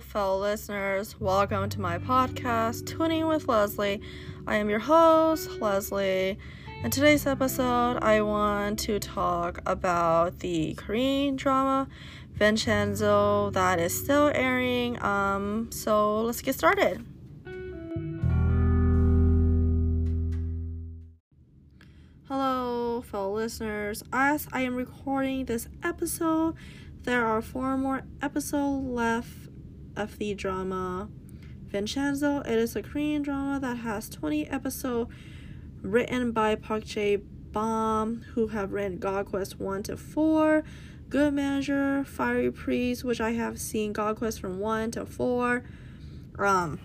Fellow listeners. Welcome to my podcast, Tuning with Leslie. I am your host, Leslie. In today's episode, I want to talk about the Korean drama Vincenzo that is still airing. Um, so let's get started. Hello, fellow listeners. As I am recording this episode, there are four more episodes left of the drama Vincenzo. It is a Korean drama that has 20 episodes written by Park Jae Bum, who have written God's Quiz 1 to 4, Good Manager, Fiery Priest, which I have seen God's Quiz from 1 to 4. Um,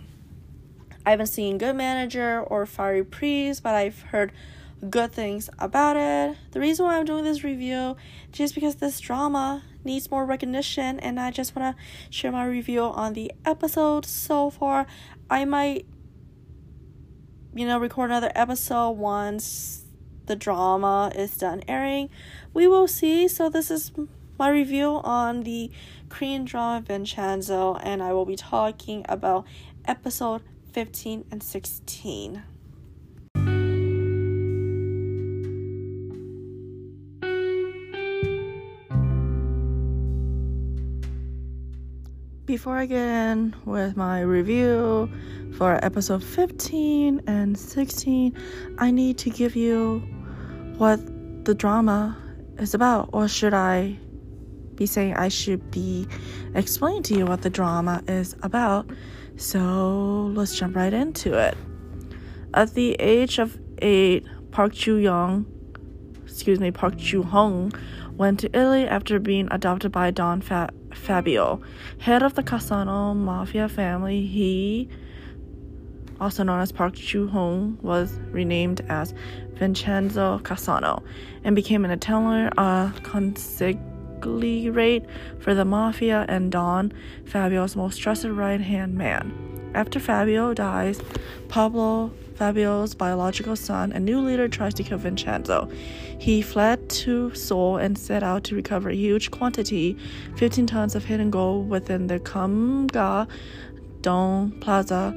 I haven't seen Good Manager or Fiery Priest, but I've heard good things about it. The reason why I'm doing this review just because this drama needs more recognition and I just want to share my review on the episode so far. I might you know record another episode once the drama is done airing. We will see. So this is my review on the Korean drama Vincenzo and I will be talking about episode 15 and 16. Before I get in with my review for episode 15 and 16, I need to give you what the drama is about. Or should I be saying I should be explaining to you what the drama is about? So let's jump right into it. At the age of eight, Park Ju Young, excuse me, Park Ju Hong, went to Italy after being adopted by Don Fa- Fabio, head of the Cassano mafia family. He, also known as Park Chu Hong, was renamed as Vincenzo Cassano and became an Italian uh, consigliere for the mafia and Don Fabio's most trusted right hand man. After Fabio dies, Pablo Fabio's biological son, a new leader tries to kill Vincenzo. He fled to Seoul and set out to recover a huge quantity, 15 tons of hidden gold within the Geumga Dong Plaza.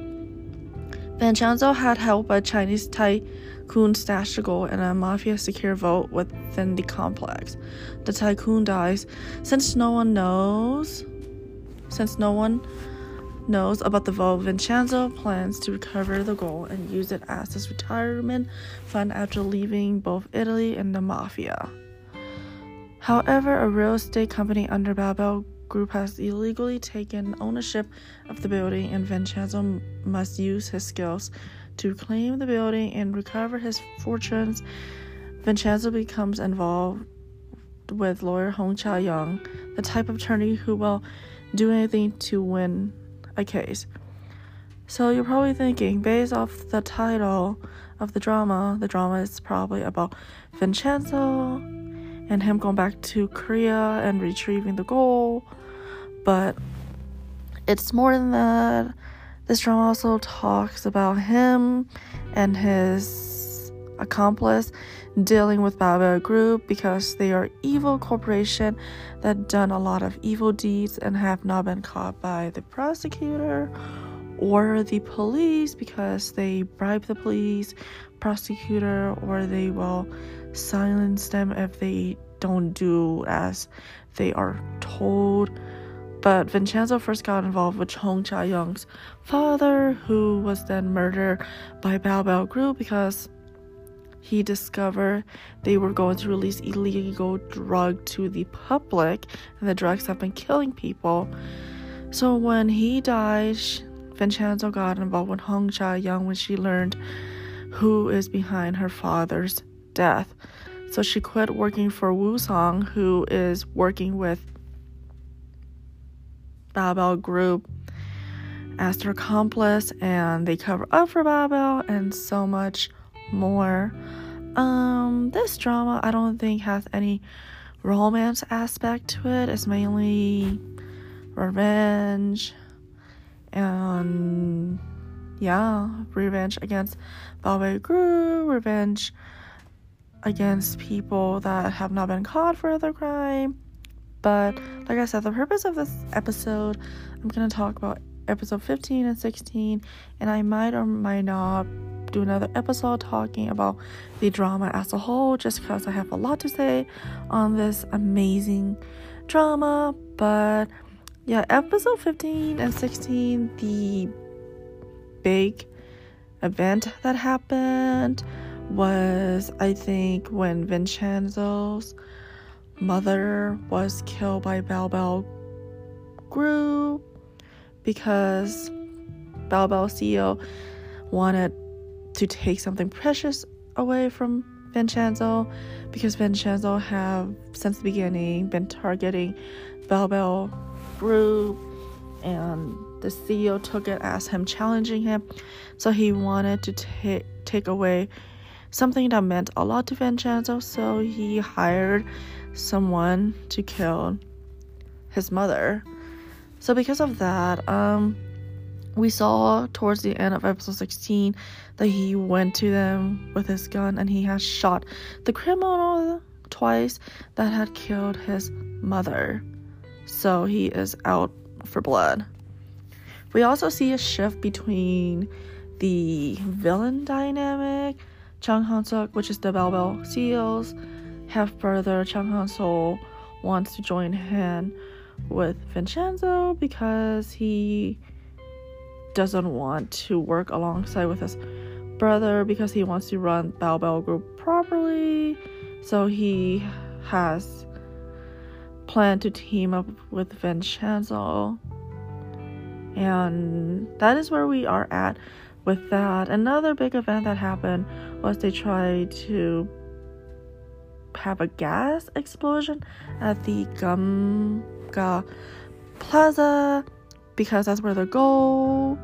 Vincenzo had helped a Chinese tycoon stash the gold in a mafia secure vault within the complex. The tycoon dies. Since no one knows, since no one knows about the Vincenzo plans to recover the gold and use it as his retirement fund after leaving both Italy and the mafia. However, a real estate company under Babel Group has illegally taken ownership of the building, and Vincenzo must use his skills to claim the building and recover his fortunes. Vincenzo becomes involved with lawyer Hong Cha Young, the type of attorney who will do anything to win a case. So you're probably thinking, based off the title of the drama, the drama is probably about Vincenzo and him going back to Korea and retrieving the goal. But it's more than that. This drama also talks about him and his accomplice dealing with Babel Group because they are evil corporation that done a lot of evil deeds and have not been caught by the prosecutor or the police because they bribe the police, prosecutor, or they will silence them if they don't do as they are told. But Vincenzo first got involved with Hong Cha Young's father, who was then murdered by Babel Group because he discovered they were going to release illegal drug to the public and the drugs have been killing people. So when he died, Vincenzo got involved with Hong Cha Young when she learned who is behind her father's death. So she quit working for Wusang, who is working with Babel Group as their accomplice, and they cover up for Babel and so much more. Um, this drama I don't think has any romance aspect to it. It's mainly revenge and yeah, revenge against Babel Group, revenge against people that have not been caught for the crime. But like I said, the purpose of this episode, I'm gonna talk about episode 15 and 16, and I might or might not do another episode talking about the drama as a whole, just because I have a lot to say on this amazing drama. But yeah, episode 15 and 16, the big event that happened was I think when Vincenzo's mother was killed by Babel Group because Babel CEO wanted to take something precious away from Vincenzo because Vincenzo have since the beginning been targeting Babel Group and the CEO took it as him challenging him. So he wanted to take take away something that meant a lot to Vincenzo so he hired someone to kill his mother. So because of that um we saw towards the end of episode 16 that he went to them with his gun and he has shot the criminal twice that had killed his mother. So he is out for blood. We also see a shift between the villain dynamic. Chung Han Suk, which is the Babel Seals, half brother, Chung Han Sol, wants to join hand with Vincenzo because he doesn't want to work alongside with his brother because he wants to run Babel Group properly. So he has planned to team up with Vincenzo. And that is where we are at with that. Another big event that happened was they tried to have a gas explosion at the Gumga Plaza because that's where their goal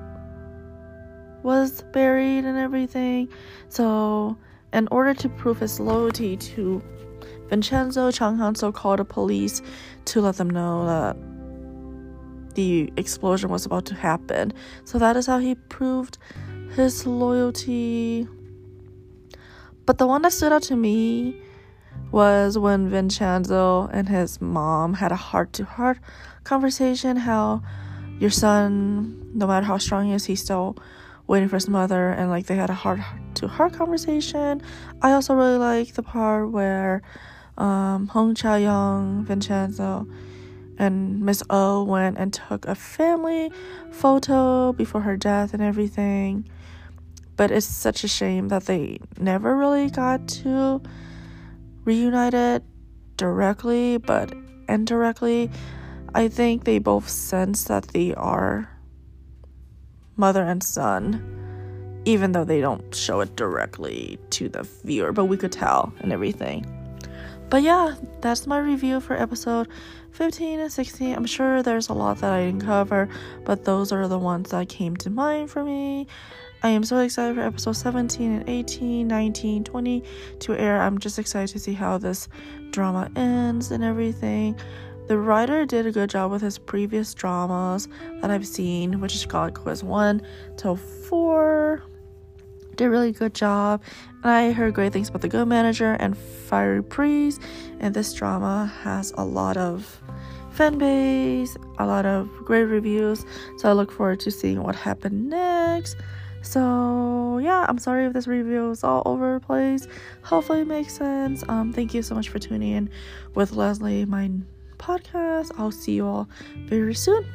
was buried and everything. So, in order to prove his loyalty to Vincenzo, Chung Han Suk called the police to let them know that the explosion was about to happen. So that is how he proved his loyalty. But the one that stood out to me was when Vincenzo and his mom had a heart to heart conversation how your son, no matter how strong he is, he's still waiting for his mother and like they had a heart to heart conversation. I also really like the part where um, Hong Cha Young, Vincenzo, and Miss O went and took a family photo before her death and everything. But it's such a shame that they never really got to reunited directly, but indirectly. I think they both sense that they are mother and son, even though they don't show it directly to the viewer, but we could tell and everything. But yeah, that's my review for episode 15 and 16. I'm sure there's a lot that I didn't cover, but those are the ones that came to mind for me. I am so excited for episode 17 and 18, 19, 20 to air. I'm just excited to see how this drama ends and everything. The writer did a good job with his previous dramas that I've seen, which is called Quiz 1 till 4. Did a really good job. And I heard great things about The Good Manager and Fiery Priest. And this drama has a lot of fan base, a lot of great reviews. So I look forward to seeing what happened next. So yeah, I'm sorry if this review is all over the place. Hopefully it makes sense. Um, thank you so much for tuning in with Leslie, my podcast. I'll see you all very soon.